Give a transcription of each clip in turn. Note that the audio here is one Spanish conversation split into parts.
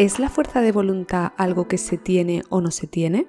¿Es la fuerza de voluntad algo que se tiene o no se tiene?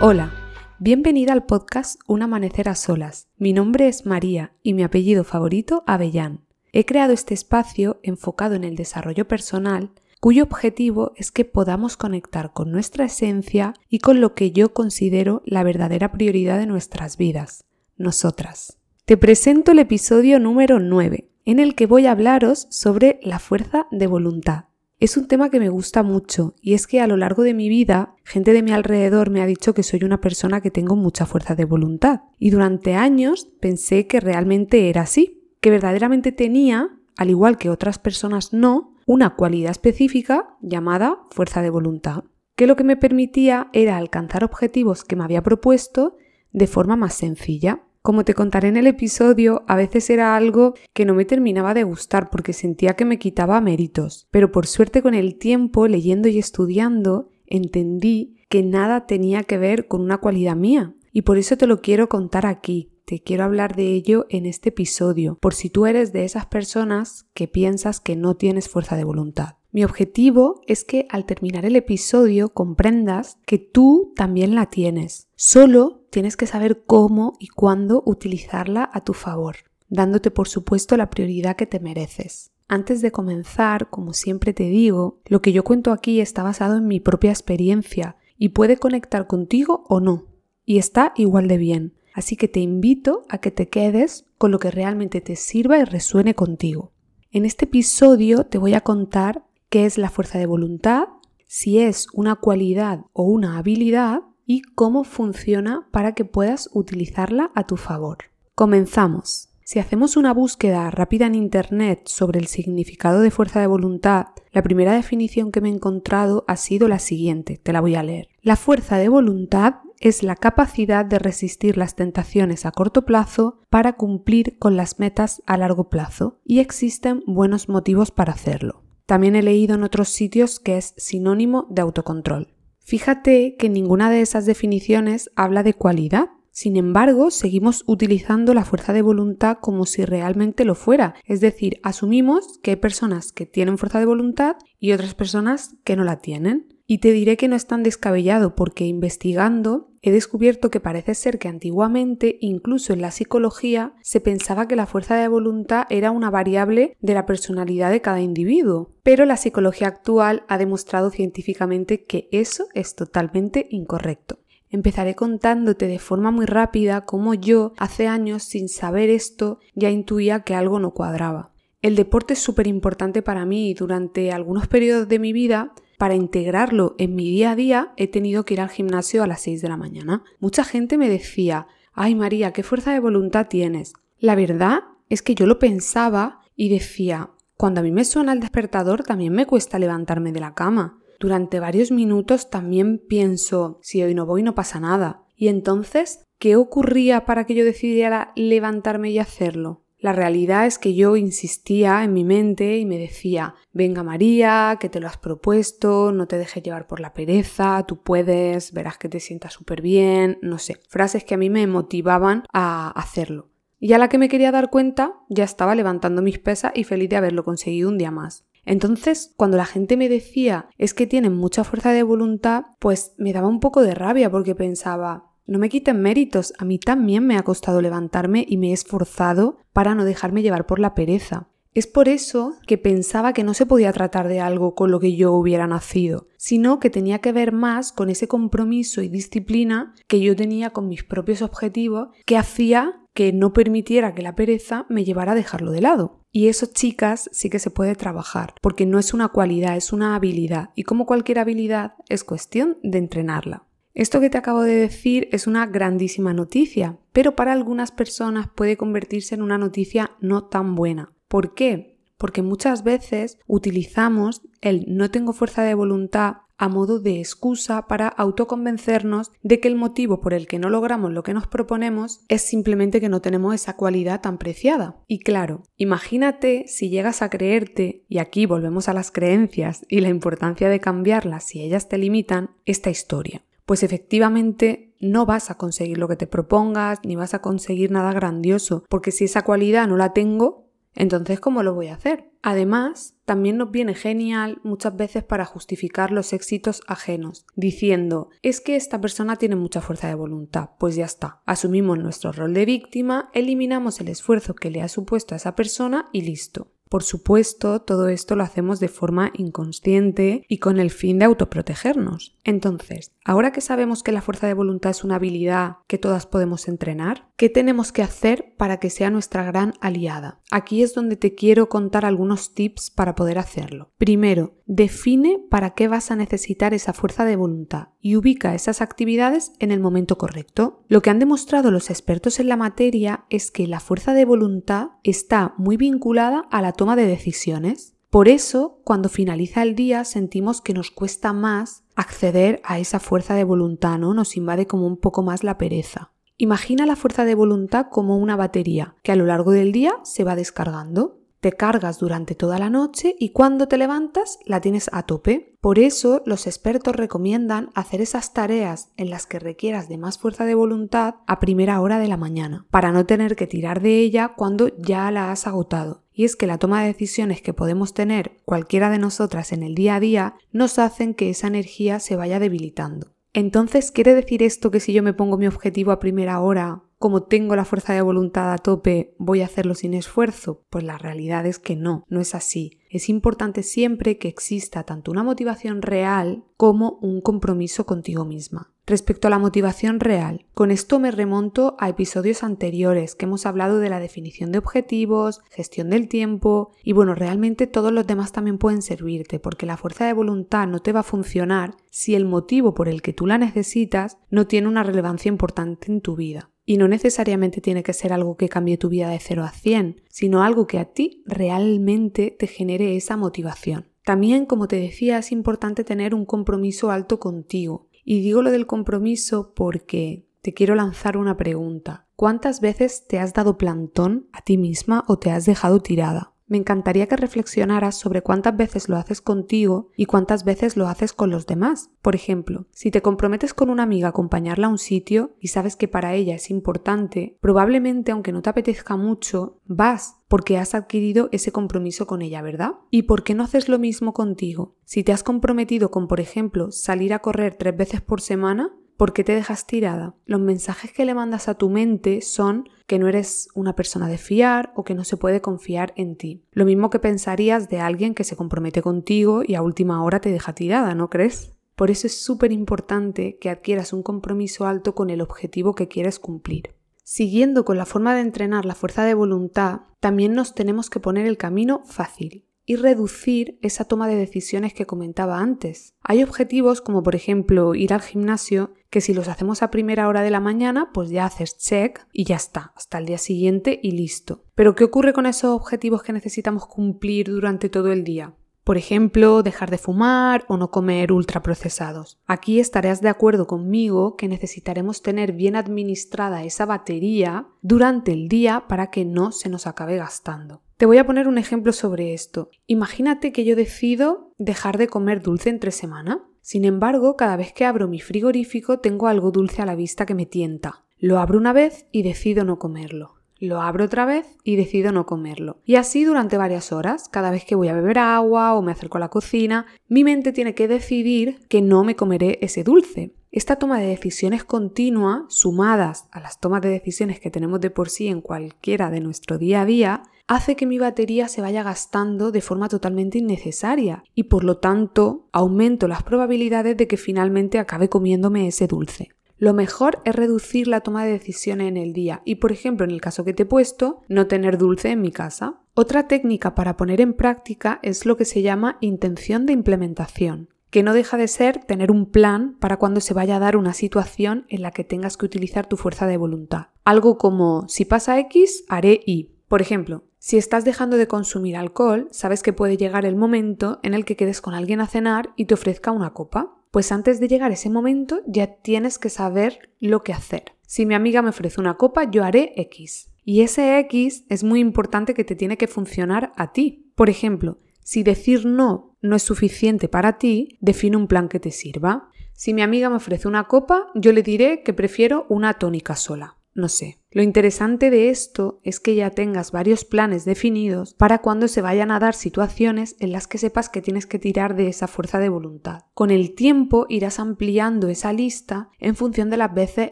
Hola, bienvenida al podcast Un amanecer a solas. Mi nombre es María y mi apellido favorito Avellán. He creado este espacio enfocado en el desarrollo personal cuyo objetivo es que podamos conectar con nuestra esencia y con lo que yo considero la verdadera prioridad de nuestras vidas, nosotras. Te presento el episodio número 9, en el que voy a hablaros sobre la fuerza de voluntad. Es un tema que me gusta mucho y es que a lo largo de mi vida gente de mi alrededor me ha dicho que soy una persona que tengo mucha fuerza de voluntad y durante años pensé que realmente era así, que verdaderamente tenía, al igual que otras personas no, una cualidad específica llamada fuerza de voluntad, que lo que me permitía era alcanzar objetivos que me había propuesto de forma más sencilla. Como te contaré en el episodio, a veces era algo que no me terminaba de gustar porque sentía que me quitaba méritos, pero por suerte con el tiempo, leyendo y estudiando, entendí que nada tenía que ver con una cualidad mía, y por eso te lo quiero contar aquí. Te quiero hablar de ello en este episodio, por si tú eres de esas personas que piensas que no tienes fuerza de voluntad. Mi objetivo es que al terminar el episodio comprendas que tú también la tienes. Solo tienes que saber cómo y cuándo utilizarla a tu favor, dándote por supuesto la prioridad que te mereces. Antes de comenzar, como siempre te digo, lo que yo cuento aquí está basado en mi propia experiencia y puede conectar contigo o no. Y está igual de bien. Así que te invito a que te quedes con lo que realmente te sirva y resuene contigo. En este episodio te voy a contar qué es la fuerza de voluntad, si es una cualidad o una habilidad y cómo funciona para que puedas utilizarla a tu favor. Comenzamos. Si hacemos una búsqueda rápida en Internet sobre el significado de fuerza de voluntad, la primera definición que me he encontrado ha sido la siguiente, te la voy a leer. La fuerza de voluntad es la capacidad de resistir las tentaciones a corto plazo para cumplir con las metas a largo plazo, y existen buenos motivos para hacerlo. También he leído en otros sitios que es sinónimo de autocontrol. Fíjate que ninguna de esas definiciones habla de cualidad. Sin embargo, seguimos utilizando la fuerza de voluntad como si realmente lo fuera. Es decir, asumimos que hay personas que tienen fuerza de voluntad y otras personas que no la tienen. Y te diré que no es tan descabellado porque investigando he descubierto que parece ser que antiguamente, incluso en la psicología, se pensaba que la fuerza de voluntad era una variable de la personalidad de cada individuo. Pero la psicología actual ha demostrado científicamente que eso es totalmente incorrecto. Empezaré contándote de forma muy rápida cómo yo, hace años, sin saber esto, ya intuía que algo no cuadraba. El deporte es súper importante para mí y durante algunos periodos de mi vida para integrarlo en mi día a día he tenido que ir al gimnasio a las 6 de la mañana. Mucha gente me decía, ay María, qué fuerza de voluntad tienes. La verdad es que yo lo pensaba y decía, cuando a mí me suena el despertador también me cuesta levantarme de la cama. Durante varios minutos también pienso, si hoy no voy no pasa nada. Y entonces, ¿qué ocurría para que yo decidiera levantarme y hacerlo? La realidad es que yo insistía en mi mente y me decía, venga María, que te lo has propuesto, no te dejes llevar por la pereza, tú puedes, verás que te sientas súper bien, no sé, frases que a mí me motivaban a hacerlo. Y a la que me quería dar cuenta, ya estaba levantando mis pesas y feliz de haberlo conseguido un día más. Entonces, cuando la gente me decía es que tienen mucha fuerza de voluntad, pues me daba un poco de rabia porque pensaba, no me quiten méritos, a mí también me ha costado levantarme y me he esforzado para no dejarme llevar por la pereza. Es por eso que pensaba que no se podía tratar de algo con lo que yo hubiera nacido, sino que tenía que ver más con ese compromiso y disciplina que yo tenía con mis propios objetivos que hacía que no permitiera que la pereza me llevara a dejarlo de lado. Y eso, chicas, sí que se puede trabajar, porque no es una cualidad, es una habilidad, y como cualquier habilidad, es cuestión de entrenarla. Esto que te acabo de decir es una grandísima noticia, pero para algunas personas puede convertirse en una noticia no tan buena. ¿Por qué? Porque muchas veces utilizamos el no tengo fuerza de voluntad a modo de excusa para autoconvencernos de que el motivo por el que no logramos lo que nos proponemos es simplemente que no tenemos esa cualidad tan preciada. Y claro, imagínate si llegas a creerte, y aquí volvemos a las creencias y la importancia de cambiarlas si ellas te limitan, esta historia pues efectivamente no vas a conseguir lo que te propongas, ni vas a conseguir nada grandioso, porque si esa cualidad no la tengo, Entonces, ¿cómo lo voy a hacer? Además, también nos viene genial muchas veces para justificar los éxitos ajenos, diciendo, es que esta persona tiene mucha fuerza de voluntad, pues ya está, asumimos nuestro rol de víctima, eliminamos el esfuerzo que le ha supuesto a esa persona y listo. Por supuesto, todo esto lo hacemos de forma inconsciente y con el fin de autoprotegernos. Entonces, ahora que sabemos que la fuerza de voluntad es una habilidad que todas podemos entrenar, ¿qué tenemos que hacer para que sea nuestra gran aliada? Aquí es donde te quiero contar algunos tips para poder hacerlo. Primero, define para qué vas a necesitar esa fuerza de voluntad y ubica esas actividades en el momento correcto. Lo que han demostrado los expertos en la materia es que la fuerza de voluntad está muy vinculada a la toma de decisiones. Por eso, cuando finaliza el día, sentimos que nos cuesta más acceder a esa fuerza de voluntad, ¿no? Nos invade como un poco más la pereza. Imagina la fuerza de voluntad como una batería que a lo largo del día se va descargando te cargas durante toda la noche y cuando te levantas la tienes a tope. Por eso los expertos recomiendan hacer esas tareas en las que requieras de más fuerza de voluntad a primera hora de la mañana, para no tener que tirar de ella cuando ya la has agotado. Y es que la toma de decisiones que podemos tener cualquiera de nosotras en el día a día nos hacen que esa energía se vaya debilitando. Entonces, ¿quiere decir esto que si yo me pongo mi objetivo a primera hora como tengo la fuerza de voluntad a tope, voy a hacerlo sin esfuerzo? Pues la realidad es que no, no es así. Es importante siempre que exista tanto una motivación real como un compromiso contigo misma. Respecto a la motivación real, con esto me remonto a episodios anteriores que hemos hablado de la definición de objetivos, gestión del tiempo y bueno, realmente todos los demás también pueden servirte porque la fuerza de voluntad no te va a funcionar si el motivo por el que tú la necesitas no tiene una relevancia importante en tu vida. Y no necesariamente tiene que ser algo que cambie tu vida de 0 a 100, sino algo que a ti realmente te genere esa motivación. También, como te decía, es importante tener un compromiso alto contigo. Y digo lo del compromiso porque te quiero lanzar una pregunta. ¿Cuántas veces te has dado plantón a ti misma o te has dejado tirada? Me encantaría que reflexionaras sobre cuántas veces lo haces contigo y cuántas veces lo haces con los demás. Por ejemplo, si te comprometes con una amiga a acompañarla a un sitio y sabes que para ella es importante, probablemente aunque no te apetezca mucho, vas porque has adquirido ese compromiso con ella, ¿verdad? ¿Y por qué no haces lo mismo contigo? Si te has comprometido con, por ejemplo, salir a correr tres veces por semana, ¿Por qué te dejas tirada? Los mensajes que le mandas a tu mente son que no eres una persona de fiar o que no se puede confiar en ti. Lo mismo que pensarías de alguien que se compromete contigo y a última hora te deja tirada, ¿no crees? Por eso es súper importante que adquieras un compromiso alto con el objetivo que quieres cumplir. Siguiendo con la forma de entrenar la fuerza de voluntad, también nos tenemos que poner el camino fácil y reducir esa toma de decisiones que comentaba antes. Hay objetivos como por ejemplo ir al gimnasio que si los hacemos a primera hora de la mañana pues ya haces check y ya está, hasta el día siguiente y listo. Pero ¿qué ocurre con esos objetivos que necesitamos cumplir durante todo el día? Por ejemplo, dejar de fumar o no comer ultraprocesados. Aquí estarás de acuerdo conmigo que necesitaremos tener bien administrada esa batería durante el día para que no se nos acabe gastando. Te voy a poner un ejemplo sobre esto. Imagínate que yo decido dejar de comer dulce entre semana. Sin embargo, cada vez que abro mi frigorífico tengo algo dulce a la vista que me tienta. Lo abro una vez y decido no comerlo. Lo abro otra vez y decido no comerlo. Y así durante varias horas, cada vez que voy a beber agua o me acerco a la cocina, mi mente tiene que decidir que no me comeré ese dulce. Esta toma de decisiones continua, sumadas a las tomas de decisiones que tenemos de por sí en cualquiera de nuestro día a día, hace que mi batería se vaya gastando de forma totalmente innecesaria y por lo tanto aumento las probabilidades de que finalmente acabe comiéndome ese dulce. Lo mejor es reducir la toma de decisiones en el día y, por ejemplo, en el caso que te he puesto, no tener dulce en mi casa. Otra técnica para poner en práctica es lo que se llama intención de implementación, que no deja de ser tener un plan para cuando se vaya a dar una situación en la que tengas que utilizar tu fuerza de voluntad. Algo como si pasa X, haré Y. Por ejemplo, si estás dejando de consumir alcohol, sabes que puede llegar el momento en el que quedes con alguien a cenar y te ofrezca una copa. Pues antes de llegar ese momento ya tienes que saber lo que hacer. Si mi amiga me ofrece una copa, yo haré X. Y ese X es muy importante que te tiene que funcionar a ti. Por ejemplo, si decir no no es suficiente para ti, define un plan que te sirva. Si mi amiga me ofrece una copa, yo le diré que prefiero una tónica sola. No sé. Lo interesante de esto es que ya tengas varios planes definidos para cuando se vayan a dar situaciones en las que sepas que tienes que tirar de esa fuerza de voluntad. Con el tiempo irás ampliando esa lista en función de las veces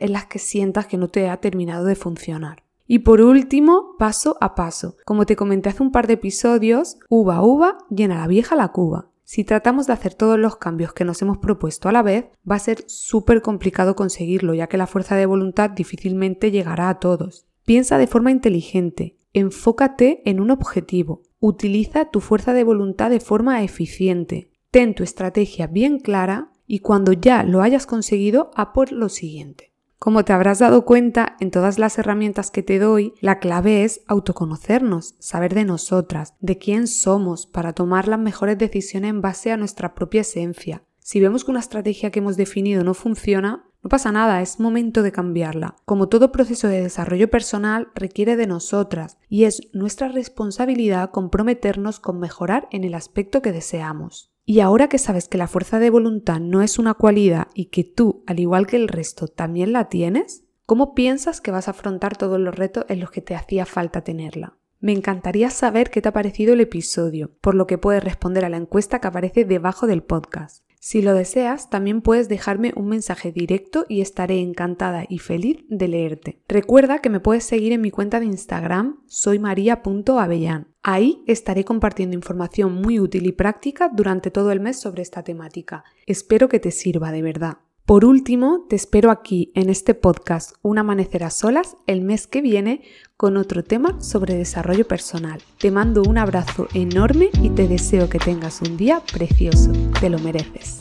en las que sientas que no te ha terminado de funcionar. Y por último, paso a paso. Como te comenté hace un par de episodios, uva uva, llena la vieja la cuba. Si tratamos de hacer todos los cambios que nos hemos propuesto a la vez, va a ser súper complicado conseguirlo, ya que la fuerza de voluntad difícilmente llegará a todos. Piensa de forma inteligente, enfócate en un objetivo, utiliza tu fuerza de voluntad de forma eficiente, ten tu estrategia bien clara y cuando ya lo hayas conseguido, a por lo siguiente. Como te habrás dado cuenta, en todas las herramientas que te doy, la clave es autoconocernos, saber de nosotras, de quién somos, para tomar las mejores decisiones en base a nuestra propia esencia. Si vemos que una estrategia que hemos definido no funciona, no pasa nada, es momento de cambiarla. Como todo proceso de desarrollo personal requiere de nosotras y es nuestra responsabilidad comprometernos con mejorar en el aspecto que deseamos. Y ahora que sabes que la fuerza de voluntad no es una cualidad y que tú, al igual que el resto, también la tienes, ¿cómo piensas que vas a afrontar todos los retos en los que te hacía falta tenerla? Me encantaría saber qué te ha parecido el episodio, por lo que puedes responder a la encuesta que aparece debajo del podcast. Si lo deseas, también puedes dejarme un mensaje directo y estaré encantada y feliz de leerte. Recuerda que me puedes seguir en mi cuenta de Instagram, soymaria.avellán. Ahí estaré compartiendo información muy útil y práctica durante todo el mes sobre esta temática. Espero que te sirva de verdad. Por último, te espero aquí en este podcast Un amanecer a solas el mes que viene con otro tema sobre desarrollo personal. Te mando un abrazo enorme y te deseo que tengas un día precioso. Te lo mereces.